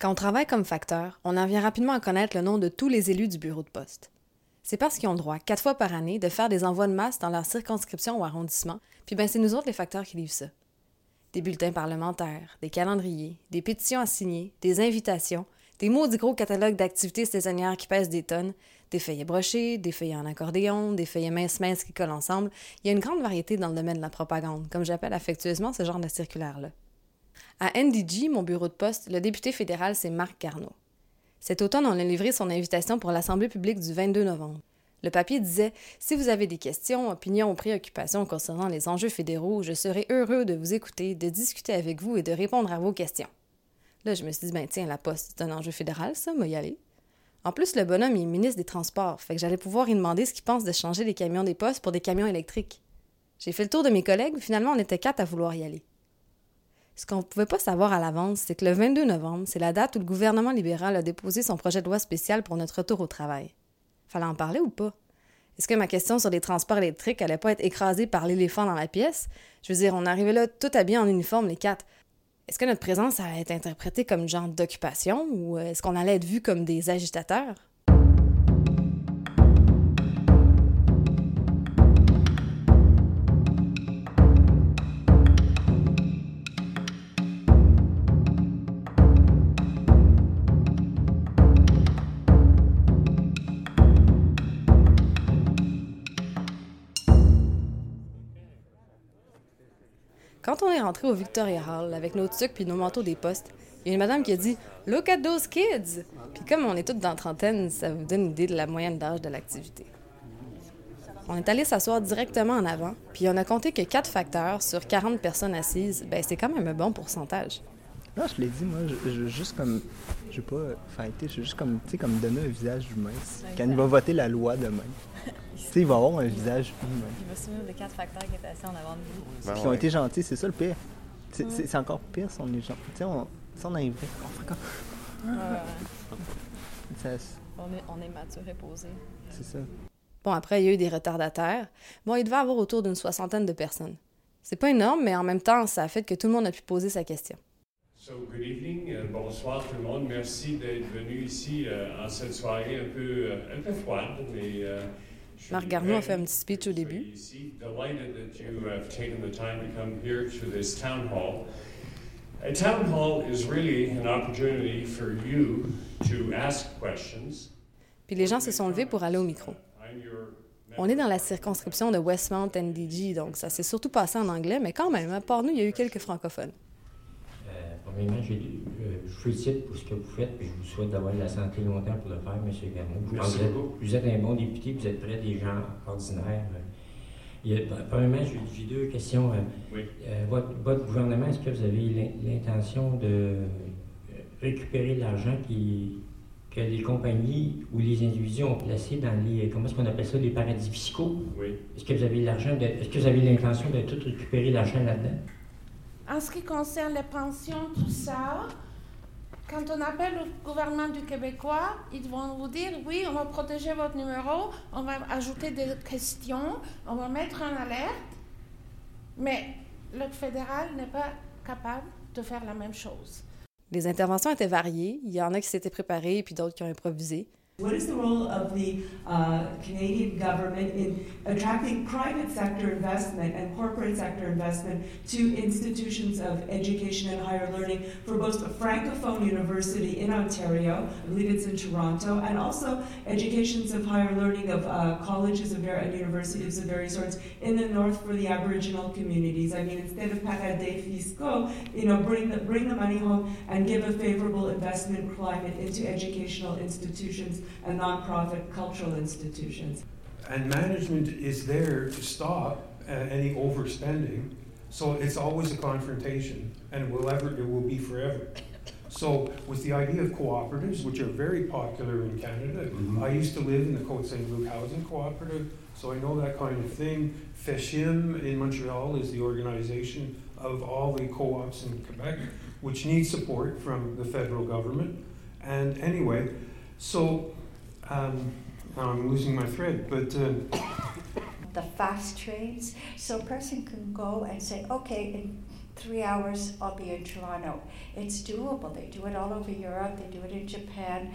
Quand on travaille comme facteur, on en vient rapidement à connaître le nom de tous les élus du bureau de poste. C'est parce qu'ils ont le droit, quatre fois par année, de faire des envois de masse dans leur circonscription ou arrondissement, puis ben c'est nous autres les facteurs qui livrent ça. Des bulletins parlementaires, des calendriers, des pétitions à signer, des invitations, des maudits gros catalogues d'activités saisonnières qui pèsent des tonnes, des feuillets brochés, des feuillets en accordéon, des feuillets minces-minces qui collent ensemble. Il y a une grande variété dans le domaine de la propagande, comme j'appelle affectueusement ce genre de circulaire-là. À NDG, mon bureau de poste, le député fédéral, c'est Marc Garneau. Cet automne, on a livré son invitation pour l'Assemblée publique du 22 novembre. Le papier disait Si vous avez des questions, opinions ou préoccupations concernant les enjeux fédéraux, je serai heureux de vous écouter, de discuter avec vous et de répondre à vos questions. Là, je me suis dit Ben tiens, la poste, c'est un enjeu fédéral, ça, moi y aller. En plus, le bonhomme est ministre des Transports, fait que j'allais pouvoir lui demander ce qu'il pense de changer les camions des postes pour des camions électriques. J'ai fait le tour de mes collègues, finalement, on était quatre à vouloir y aller. Ce qu'on ne pouvait pas savoir à l'avance, c'est que le 22 novembre, c'est la date où le gouvernement libéral a déposé son projet de loi spécial pour notre retour au travail. Fallait en parler ou pas? Est-ce que ma question sur les transports électriques allait pas être écrasée par l'éléphant dans la pièce? Je veux dire, on arrivait là tout habillés en uniforme, les quatre. Est-ce que notre présence allait être interprétée comme une genre d'occupation ou est-ce qu'on allait être vu comme des agitateurs? Quand on est rentré au Victoria Hall avec nos tucs puis nos manteaux des postes, il y a une madame qui a dit Look at those kids! Puis comme on est toutes dans la trentaine, ça vous donne une idée de la moyenne d'âge de l'activité. On est allé s'asseoir directement en avant, puis on a compté que 4 facteurs sur 40 personnes assises, ben c'est quand même un bon pourcentage. Non, je l'ai dit, moi, je, je veux juste comme. Je veux pas fighter, je veux juste comme, tu sais, comme donner un visage humain. Quand il va voter la loi demain. tu sais, il va avoir un visage humain. Il va se souvenir des quatre facteurs qui étaient assis en avant de lui. Puis qui ont été gentils, c'est ça le pire. C'est encore pire si on est gentil. Tu sais, on, si on a un vrai. On fait comme. Ouais. Ça, On est, on est mature et posé. c'est ça. Bon, après, il y a eu des retardataires. Bon, il devait y avoir autour d'une soixantaine de personnes. C'est pas énorme, mais en même temps, ça a fait que tout le monde a pu poser sa question. So, good evening, euh, bonsoir tout le monde. Merci d'être venu ici euh, en cette soirée un peu, euh, un peu froide, mais euh, je suis Marc Garneau a fait un petit speech au début. A town hall is really an opportunity for you to ask questions. Puis les gens se sont levés pour aller au micro. On est dans la circonscription de Westmount NDG, donc ça s'est surtout passé en anglais, mais quand même, à part nous, il y a eu quelques francophones. Euh, je vous félicite pour ce que vous faites, puis je vous souhaite d'avoir de la santé longtemps pour le faire, M. Garneau. Je Merci vous êtes- beaucoup. Vous êtes un bon député, vous êtes près des gens ordinaires. Il y a- premièrement, j'ai deux questions. Euh, Oui. euh, votre, votre gouvernement, est-ce que vous avez l'in- l'intention de récupérer l'argent qui- que les compagnies ou les individus ont placé dans les, comment est-ce qu'on appelle ça, les paradis fiscaux? Oui. Est-ce que vous avez l'argent, est-ce que vous avez l'intention de tout récupérer l'argent là-dedans? En ce qui concerne les pensions, tout ça, quand on appelle le gouvernement du Québécois, ils vont vous dire oui, on va protéger votre numéro, on va ajouter des questions, on va mettre en alerte, mais le fédéral n'est pas capable de faire la même chose. Les interventions étaient variées. Il y en a qui s'étaient préparés, puis d'autres qui ont improvisé. What is the role of the uh, Canadian government in attracting private sector investment and corporate sector investment to institutions of education and higher learning for both a francophone university in Ontario, I believe it's in Toronto, and also educations of higher learning of uh, colleges of ver- and universities of various sorts in the north for the Aboriginal communities. I mean, instead of paradis fiscaux, you know, bring the, bring the money home and give a favorable investment climate into educational institutions and nonprofit cultural institutions. And management is there to stop uh, any overspending. So it's always a confrontation, and it will ever, it will be forever. So with the idea of cooperatives, which are very popular in Canada, I used to live in the Côte Saint Luc Housing Cooperative, so I know that kind of thing. FESHIM in Montreal is the organization of all the co-ops in Quebec, which needs support from the federal government. And anyway, so um, now I'm losing my thread, but. Uh, the fast trains. So a person can go and say, okay, in three hours, I'll be in Toronto. It's doable. They do it all over Europe, they do it in Japan.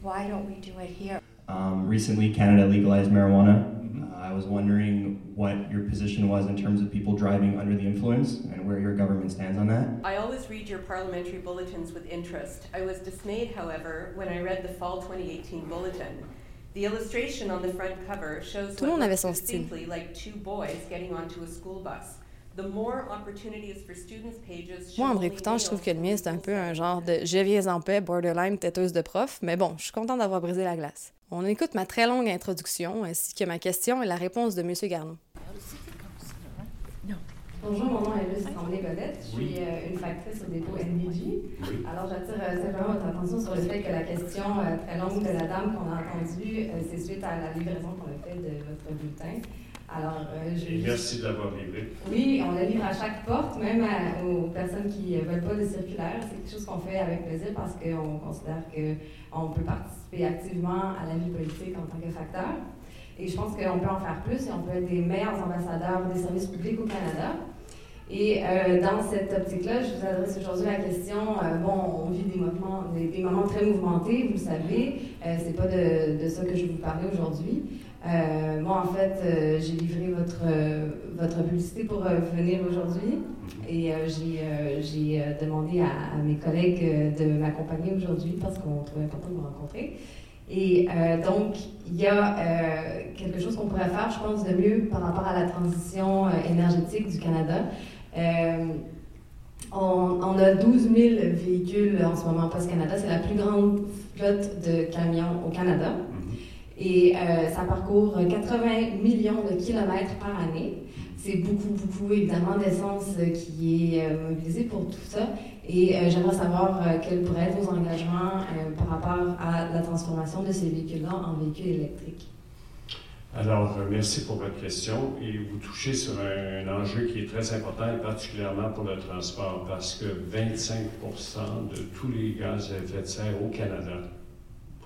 Why don't we do it here? Um, recently, Canada legalized marijuana. I was wondering what your position was in terms of people driving under the influence and where your government stands on that. I always read your parliamentary bulletins with interest. I was dismayed, however, when I read the fall 2018 bulletin. The illustration on the front cover shows Tout what looks distinctly like two boys getting onto a school bus. The more opportunities for students pages Moi, en me réécoutant, je trouve que le mien, c'est un peu un genre de je viens en paix, borderline têteuse de prof, mais bon, je suis contente d'avoir brisé la glace. On écoute ma très longue introduction, ainsi que ma question et la réponse de M. Garneau. Bonjour, mon nom est Lucie Tremblay-Godette. Je suis euh, une factrice au dépôt NBG. Alors, j'attire euh, simplement votre attention sur le fait que la question euh, très longue de la dame qu'on a entendue, euh, c'est suite à la livraison qu'on a faite de votre bulletin. Alors, euh, je Et merci de l'avoir livré. oui, on le livre à chaque porte, même à- aux personnes qui ne veulent pas de circulaire. C'est quelque chose qu'on fait avec plaisir parce qu'on considère qu'on peut participer activement à la vie politique en tant que facteur. Et je pense qu'on peut en faire plus et on peut être des meilleurs ambassadeurs des services publics au Canada. Et euh, dans cette optique-là, je vous adresse aujourd'hui la question, euh, bon, on vit des moments, des, des moments très mouvementés, vous le savez, euh, c'est pas de, de ça que je vais vous parler aujourd'hui. Euh, moi, en fait, euh, j'ai livré votre, euh, votre publicité pour venir aujourd'hui et euh, j'ai demandé à, à mes collègues de m'accompagner aujourd'hui parce qu'on trouvait important de me rencontrer. Et donc, il y a quelque chose qu'on pourrait faire, je pense, de mieux par rapport à la transition énergétique du Canada. On, on a 12 000 véhicules en ce moment, Post Canada. C'est la plus grande flotte de camions au Canada. Et euh, ça parcourt 80 millions de kilomètres par année. C'est beaucoup, beaucoup, évidemment, d'essence qui est euh, mobilisée pour tout ça. Et euh, j'aimerais savoir quels pourraient être vos engagements par rapport à la transformation de ces véhicules-là en véhicules électriques. Alors, merci pour votre question. Et vous touchez sur un enjeu qui est très important, et particulièrement pour le transport, parce que 25 de tous les gaz à effet de serre au Canada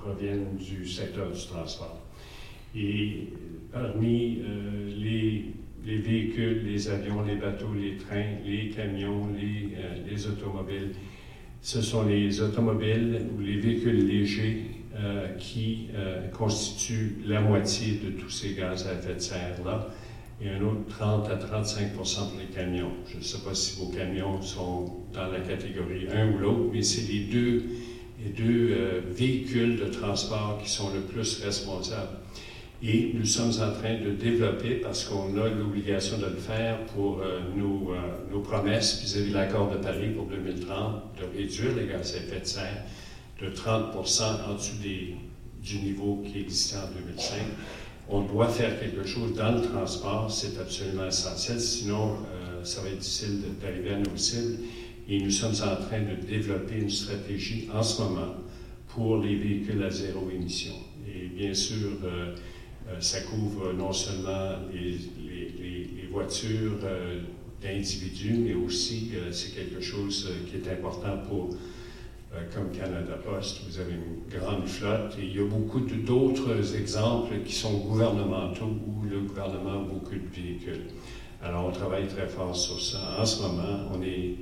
proviennent du secteur du transport. Et parmi euh, les, les véhicules, les avions, les bateaux, les trains, les camions, les, euh, les automobiles, ce sont les automobiles ou les véhicules légers euh, qui euh, constituent la moitié de tous ces gaz à effet de serre-là, et un autre 30 à 35% pour les camions. Je ne sais pas si vos camions sont dans la catégorie un ou l'autre, mais c'est les deux, deux euh, véhicules de transport qui sont le plus responsables. Et nous sommes en train de développer, parce qu'on a l'obligation de le faire pour euh, nos, euh, nos promesses vis-à-vis de l'accord de Paris pour 2030, de réduire les gaz à effet de serre de 30 en dessous des, du niveau qui existait en 2005. On doit faire quelque chose dans le transport, c'est absolument essentiel, sinon ça va être difficile d'arriver à nos cibles. Et nous sommes en train de développer une stratégie en ce moment pour les véhicules à zéro émission. Et bien sûr, euh, euh, ça couvre non seulement les, voitures euh, d'individus, mais aussi c'est quelque chose qui est important pour comme Canada Post, vous avez une grande flotte et il y a beaucoup d'autres exemples qui sont gouvernementaux où le gouvernement a beaucoup de véhicules. Alors on travaille très fort sur ça. En ce moment, on est,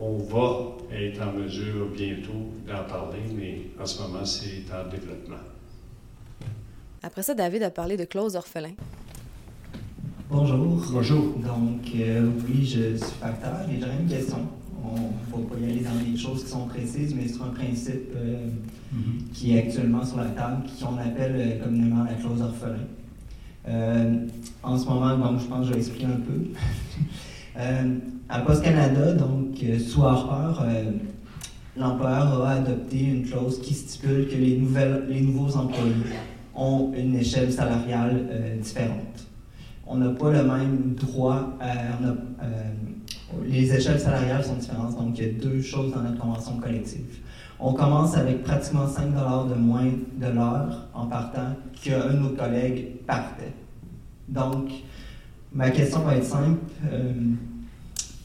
on va être en mesure bientôt d'en parler, mais en ce moment, c'est en développement. Après ça, David a parlé de clauses orphelins. Bonjour. Bonjour. Donc, euh, oui, je suis facteur et j'aurais une question. On ne va pas y aller dans des choses qui sont précises, mais c'est un principe euh, qui est actuellement sur la table, qu'on appelle euh, communément la clause orphelin. Euh, en ce moment, donc, je pense que je vais expliquer un peu. Euh, à Post Canada, donc, euh, sous Harper, euh, l'employeur a adopté une clause qui stipule que les, nouvelles, les nouveaux employés ont une échelle salariale différente. On n'a pas le même droit, à, les échelles salariales sont différentes, donc il y a deux choses dans notre convention collective. On commence avec pratiquement 5 de moins de l'heure en partant qu'un de nos collègues partait. Donc, ma question va être simple. Euh,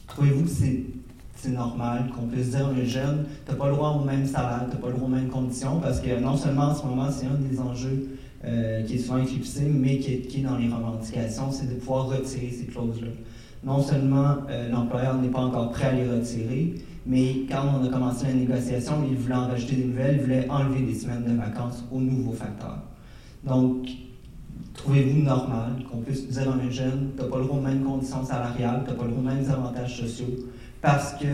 Trouvez-vous que c'est normal qu'on puisse dire un jeune, tu n'as pas le droit au même salaire, tu n'as pas le droit aux mêmes conditions, parce que non seulement en ce moment, c'est un des enjeux euh, qui est souvent éclipsé, mais qui est, qui est dans les revendications, c'est de pouvoir retirer ces clauses-là. non seulement euh, l'employeur n'est pas encore prêt à les retirer, mais quand on a commencé la négociation, il voulait en rajouter des nouvelles, il voulait enlever des semaines de vacances aux nouveaux facteurs. Donc, trouvez-vous normal qu'on puisse dire à un jeune, tu n'as pas le droit aux mêmes conditions salariales, tu n'as pas le droit aux mêmes avantages sociaux, parce que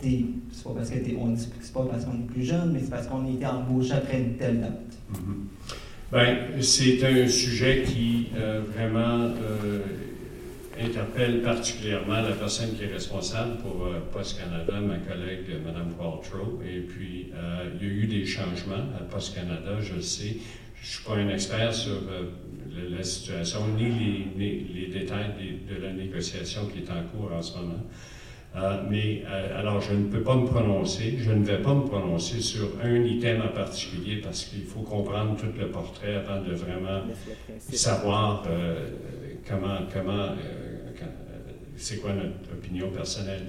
t'es, c'est pas parce pas parce qu'on est plus jeune, mais c'est parce qu'on a été embauché après une telle date. Mm-hmm. Ben, c'est un sujet qui euh, vraiment euh, interpelle particulièrement la personne qui est responsable pour euh, Post Canada, ma collègue Mme Qualtrough. Et puis, il y a eu des changements à Post Canada, je le sais. Je ne suis pas un expert sur la, situation ni les, les, détails de, de la négociation qui est en cours en ce moment. Euh, mais euh, alors, je ne peux pas me prononcer, je ne vais pas me prononcer sur un item en particulier parce qu'il faut comprendre tout le portrait avant de vraiment savoir euh, comment, comment c'est quoi notre opinion personnelle.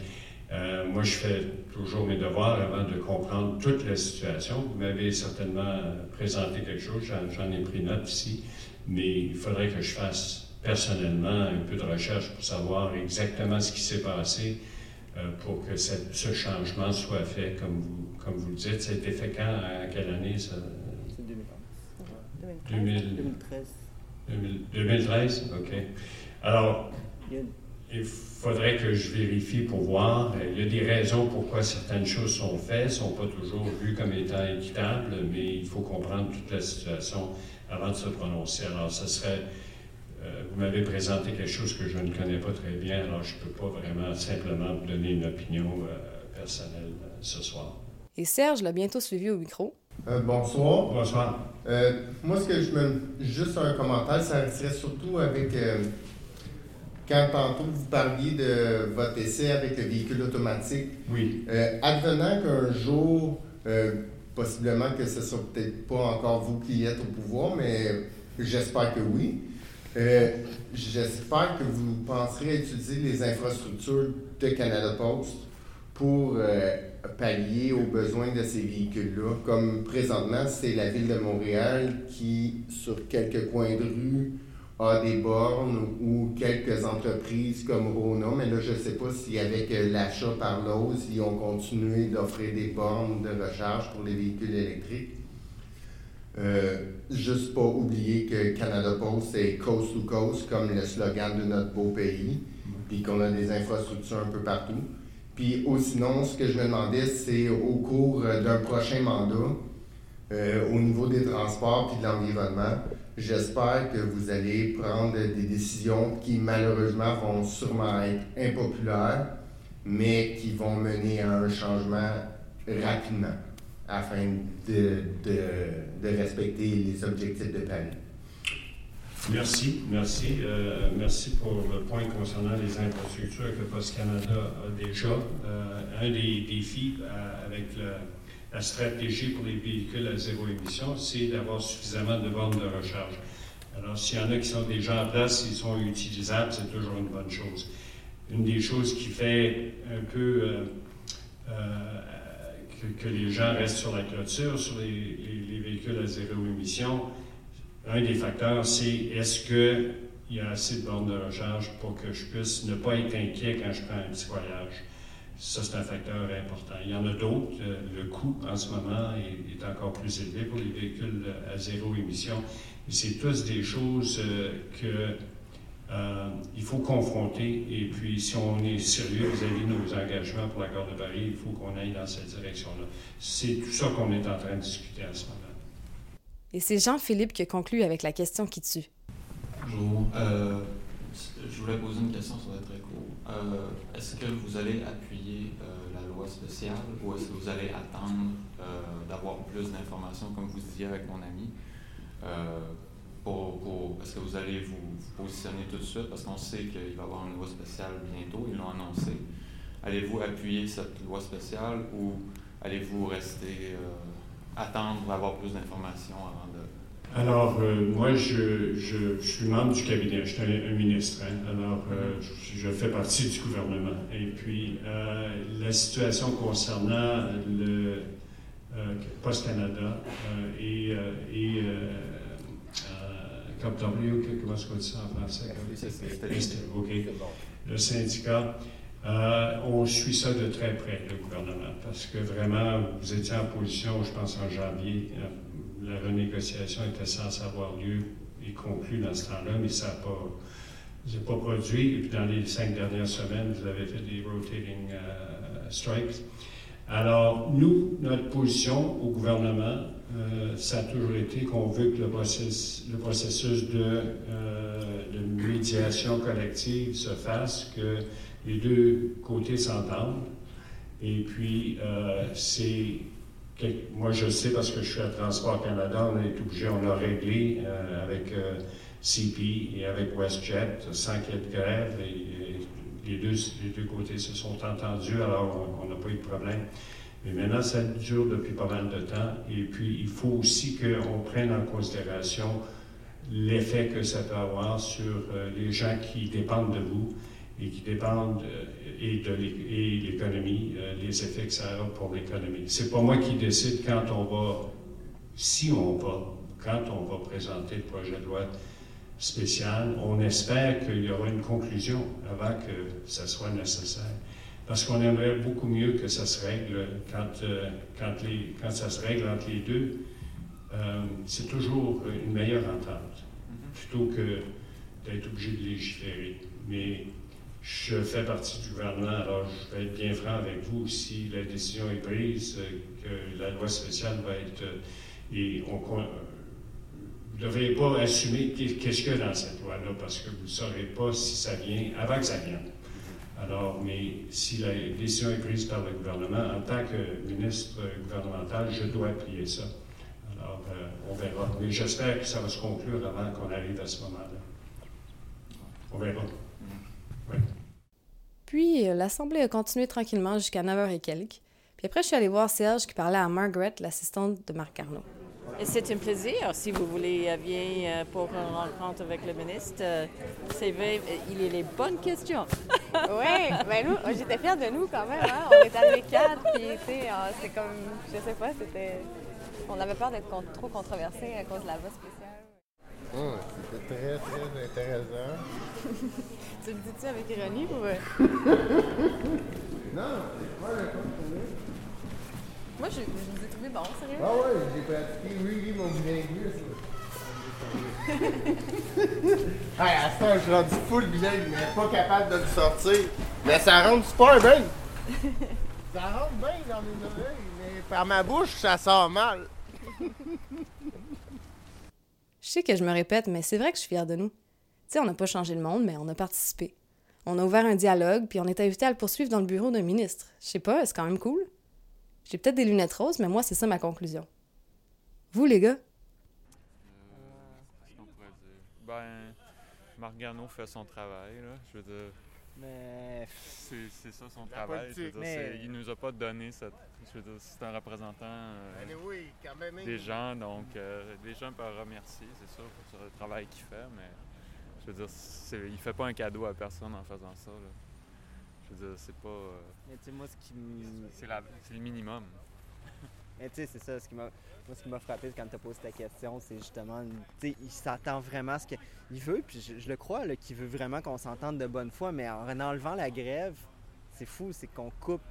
Moi, je fais toujours mes devoirs avant de comprendre toute la situation. Vous m'avez certainement présenté quelque chose, j'en ai pris note ici, mais il faudrait que je fasse personnellement un peu de recherche pour savoir exactement ce qui s'est passé euh, pour que ce changement soit fait, comme vous, comme vous le dites. Ça a été fait quand, à quelle année ça? C'est 2013. 2013, OK. Alors, il faudrait que je vérifie pour voir. Il y a des raisons pourquoi certaines choses sont faites, ne sont pas toujours vues comme étant équitables, mais il faut comprendre toute la situation avant de se prononcer. Alors, ce serait euh, vous m'avez présenté quelque chose que je ne connais pas très bien, alors je ne peux pas vraiment simplement vous donner une opinion euh, personnelle euh, ce soir. Et Serge l'a bientôt suivi au micro. bonsoir. Bonsoir. moi, ce que je me. Juste un commentaire, ça serait surtout avec. Quand tantôt vous parliez de votre essai avec le véhicule automatique. Oui. advenant qu'un jour, possiblement que ce ne soit peut-être pas encore vous qui êtes au pouvoir, mais j'espère que oui. Euh, j'espère que vous penserez utiliser les infrastructures de Canada Post pour euh, pallier aux besoins de ces véhicules-là. Comme présentement, c'est la ville de Montréal qui, sur quelques coins de rue, a des bornes ou quelques entreprises comme Rona, mais là, je ne sais pas si avec euh, l'achat par l'ose, ils ont continué d'offrir des bornes de recharge pour les véhicules électriques. Euh, juste pas oublier que Canada Post, c'est coast to coast, comme le slogan de notre beau pays, puis qu'on a des infrastructures un peu partout. Puis sinon, ce que je me demandais, c'est au cours d'un prochain mandat, euh, au niveau des transports puis de l'environnement, j'espère que vous allez prendre des décisions qui malheureusement vont sûrement être impopulaires, mais qui vont mener à un changement rapidement afin de, de, respecter les objectifs de Paris. Merci, merci. Euh, merci pour le point concernant les infrastructures que Post Canada a déjà. Euh, un des défis euh, avec la stratégie pour les véhicules à zéro émission, c'est d'avoir suffisamment de bornes de recharge. Alors, s'il y en a qui sont déjà en place, ils sont utilisables, c'est toujours une bonne chose. Une des choses qui fait un peu que, les gens restent sur la clôture, sur les, véhicules à zéro émission, un des facteurs, c'est est-ce qu'il y a assez de bornes de recharge pour que je puisse ne pas être inquiet quand je prends un petit voyage? Ça, c'est un facteur important. Il y en a d'autres. Euh, le coût, en ce moment, est, est, encore plus élevé pour les véhicules à zéro émission. Mais c'est tous des choses euh, que euh, il faut confronter, et puis si on est sérieux vis-à-vis de nos engagements pour l'accord de Paris, il faut qu'on aille dans cette direction-là. C'est tout ça qu'on est en train de discuter en ce moment. Et c'est Jean-Philippe qui conclut avec la question qui tue. Bonjour. Euh, je voulais poser une question, ça va être très court. Euh, est-ce que vous allez appuyer la loi spéciale ou est-ce que vous allez attendre d'avoir plus d'informations, comme vous disiez avec mon ami, pour, est-ce que vous allez vous, positionner tout de suite? Parce qu'on sait qu'il va y avoir une loi spéciale bientôt, ils l'ont annoncé. Allez-vous appuyer cette loi spéciale ou allez-vous rester euh, attendre pour avoir plus d'informations avant de. Alors, euh, moi, je, je, suis membre du cabinet, je suis un, ministre, hein. alors euh, je, fais partie du gouvernement. Et puis, la situation concernant le Post Canada et, et comment est-ce qu'on dit ça en français? Le syndicat. Euh, on suit ça de très près, le gouvernement, parce que vraiment, vous étiez en position, je pense en janvier, euh, la renégociation était censée avoir lieu et conclue dans ce temps-là, mais ça n'a pas, pas produit. Et puis dans les cinq dernières semaines, vous avez fait des rotating euh, strikes. Alors, nous, notre position au gouvernement, ça a toujours été qu'on veut que le, processus, de médiation collective se fasse, que les deux côtés s'entendent. Et puis, euh, c'est. Moi, je sais parce que je suis à Transport Canada, on est obligé, on a réglé euh, avec euh, CP et avec WestJet sans qu'il y ait de grève. Et, les, deux, les deux côtés se sont entendus, alors on n'a pas eu de problème. Mais maintenant, ça dure depuis pas mal de temps. Et puis, il faut aussi qu'on prenne en considération l'effet que ça peut avoir sur les gens qui dépendent de vous et qui dépendent euh, et de l'économie, euh, les effets que ça a pour l'économie. C'est pas moi qui décide quand on va, si on va, quand on va présenter le projet de loi spécial. On espère qu'il y aura une conclusion avant que ça soit nécessaire. Parce qu'on aimerait beaucoup mieux que ça se règle quand, euh, quand, les, quand ça se règle entre les deux. c'est toujours une meilleure entente, mm-hmm. plutôt que d'être obligé de légiférer. Mais je fais partie du gouvernement, alors je vais être bien franc avec vous. Si la décision est prise, euh, que la loi spéciale va être. Euh, et on, vous ne devez pas assumer qu'est-ce qu'il y a dans cette loi-là, parce que vous ne saurez pas si ça vient avant que ça vienne. Alors, mais si la décision est prise par le gouvernement, en tant que ministre gouvernemental, je dois appuyer ça. Alors, euh, on verra. Mais j'espère que ça va se conclure avant qu'on arrive à ce moment-là. On verra. Puis euh, l'assemblée a continué tranquillement jusqu'à 9h et quelques. Puis après, je suis allée voir Serge qui parlait à Margaret, l'assistante de Marc Carnot. Et c'est un plaisir si vous voulez euh, bien euh, pour une rencontre avec le ministre. C'est il a les bonnes questions. oui, ben nous, j'étais fière de nous quand même. Hein? On était avec quatre, puis c'est comme, je sais pas, c'était. On avait peur d'être trop controversé à cause de la voix spéciale. Oh, c'était très, très intéressant. tu le dis-tu avec ironie ou. non, c'est pas le Moi, je, je vous ai trouvé bon, sérieux. Ah ouais, j'ai pratiqué, oui, oui, mon bilinguisme. hey, à ce je suis rendu full bilingue, mais pas capable de le sortir. Mais ça rentre super bien. ça rentre bien dans mes oreilles, mais par ma bouche, ça sort mal. Je sais que je me répète, mais c'est vrai que je suis fière de nous. Sais, on n'a pas changé le monde, mais on a participé. On a ouvert un dialogue, puis on est invité à le poursuivre dans le bureau d'un ministre. Je sais pas, c'est quand même cool. J'ai peut-être des lunettes roses, mais moi, c'est ça ma conclusion. Vous, les gars? Euh, ben, Marc Garneau fait son travail, là. Je veux dire, mais. C'est ça son travail. Il nous a pas donné cette. Je veux dire, c'est un représentant euh, des gens, donc euh, les gens peuvent remercier, c'est sûr, pour le travail qu'il fait, mais je veux dire, il fait pas un cadeau à personne en faisant ça. Je veux dire, c'est pas. Euh, moi, ce qui C'est le minimum. tu sais, c'est ça, ce qui m'a. Moi, ce qui m'a frappé quand tu as posé ta question, c'est justement, tu sais, il s'attend vraiment à ce qu'il veut, puis je, le crois, qu'il veut vraiment qu'on s'entende de bonne foi, mais en enlevant la grève, c'est fou, c'est qu'on coupe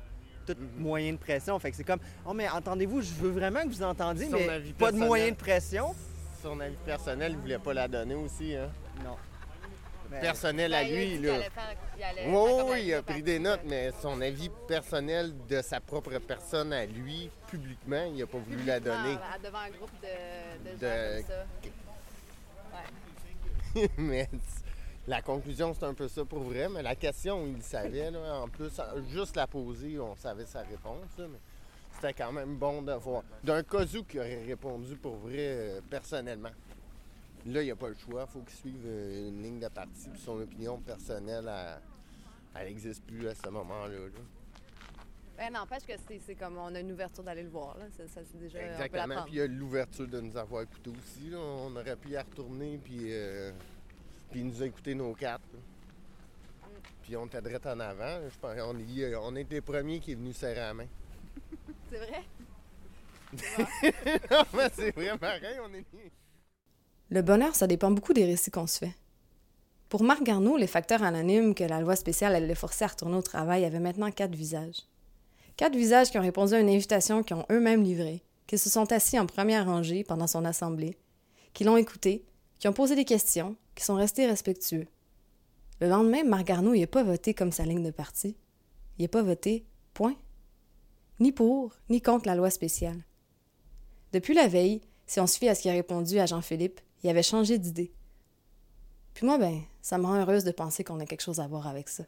tout mm-hmm. moyen de pression. Fait que c'est comme, oh, mais entendez-vous, je veux vraiment que vous entendiez, mais pas de moyen de pression. Son avis personnel, il voulait pas la donner aussi, hein? Non personnel à ben, lui. là. oui, il a pris des notes, mais son avis personnel de sa propre personne à lui, publiquement, il n'a pas voulu la donner. devant un groupe de, de, gens comme ça. Ouais. mais la conclusion, c'est un peu ça pour vrai, mais la question, il savait. Là, en plus, juste la poser, on savait sa réponse. mais c'était quand même bon de voir. D'un cas où qui aurait répondu pour vrai euh, personnellement. Là, il n'y a pas le choix. Il faut qu'il suive euh, une ligne de parti. Puis son opinion personnelle, elle n'existe plus à ce moment-là. Ben, n'empêche que c'est comme on a une ouverture d'aller le voir. Là. Ça, c'est déjà, Exactement. Puis il y a l'ouverture de nous avoir écoutés aussi. On aurait pu y retourner puis, euh, puis nous écouter nos quatre. Mm. Puis on t'aiderait en avant. Je pense on est, on est les premiers qui est venu serrer la main. c'est vrai? non, mais c'est vrai, pareil, on est le bonheur, ça dépend beaucoup des récits qu'on se fait. Pour Marc Garneau, les facteurs anonymes que la loi spéciale allait forcer à retourner au travail avaient maintenant quatre visages. Quatre visages qui ont répondu à une invitation qu'ils ont eux-mêmes livrée, qui se sont assis en première rangée pendant son assemblée, qui l'ont écouté, qui ont posé des questions, qui sont restés respectueux. Le lendemain, Marc Garneau n'a pas voté comme sa ligne de parti. Il n'a pas voté, point. Ni pour, ni contre la loi spéciale. Depuis la veille, si on se fie à ce qu'il a répondu à Jean-Philippe, il avait changé d'idée. Puis moi, ben, ça me rend heureuse de penser qu'on a quelque chose à voir avec ça.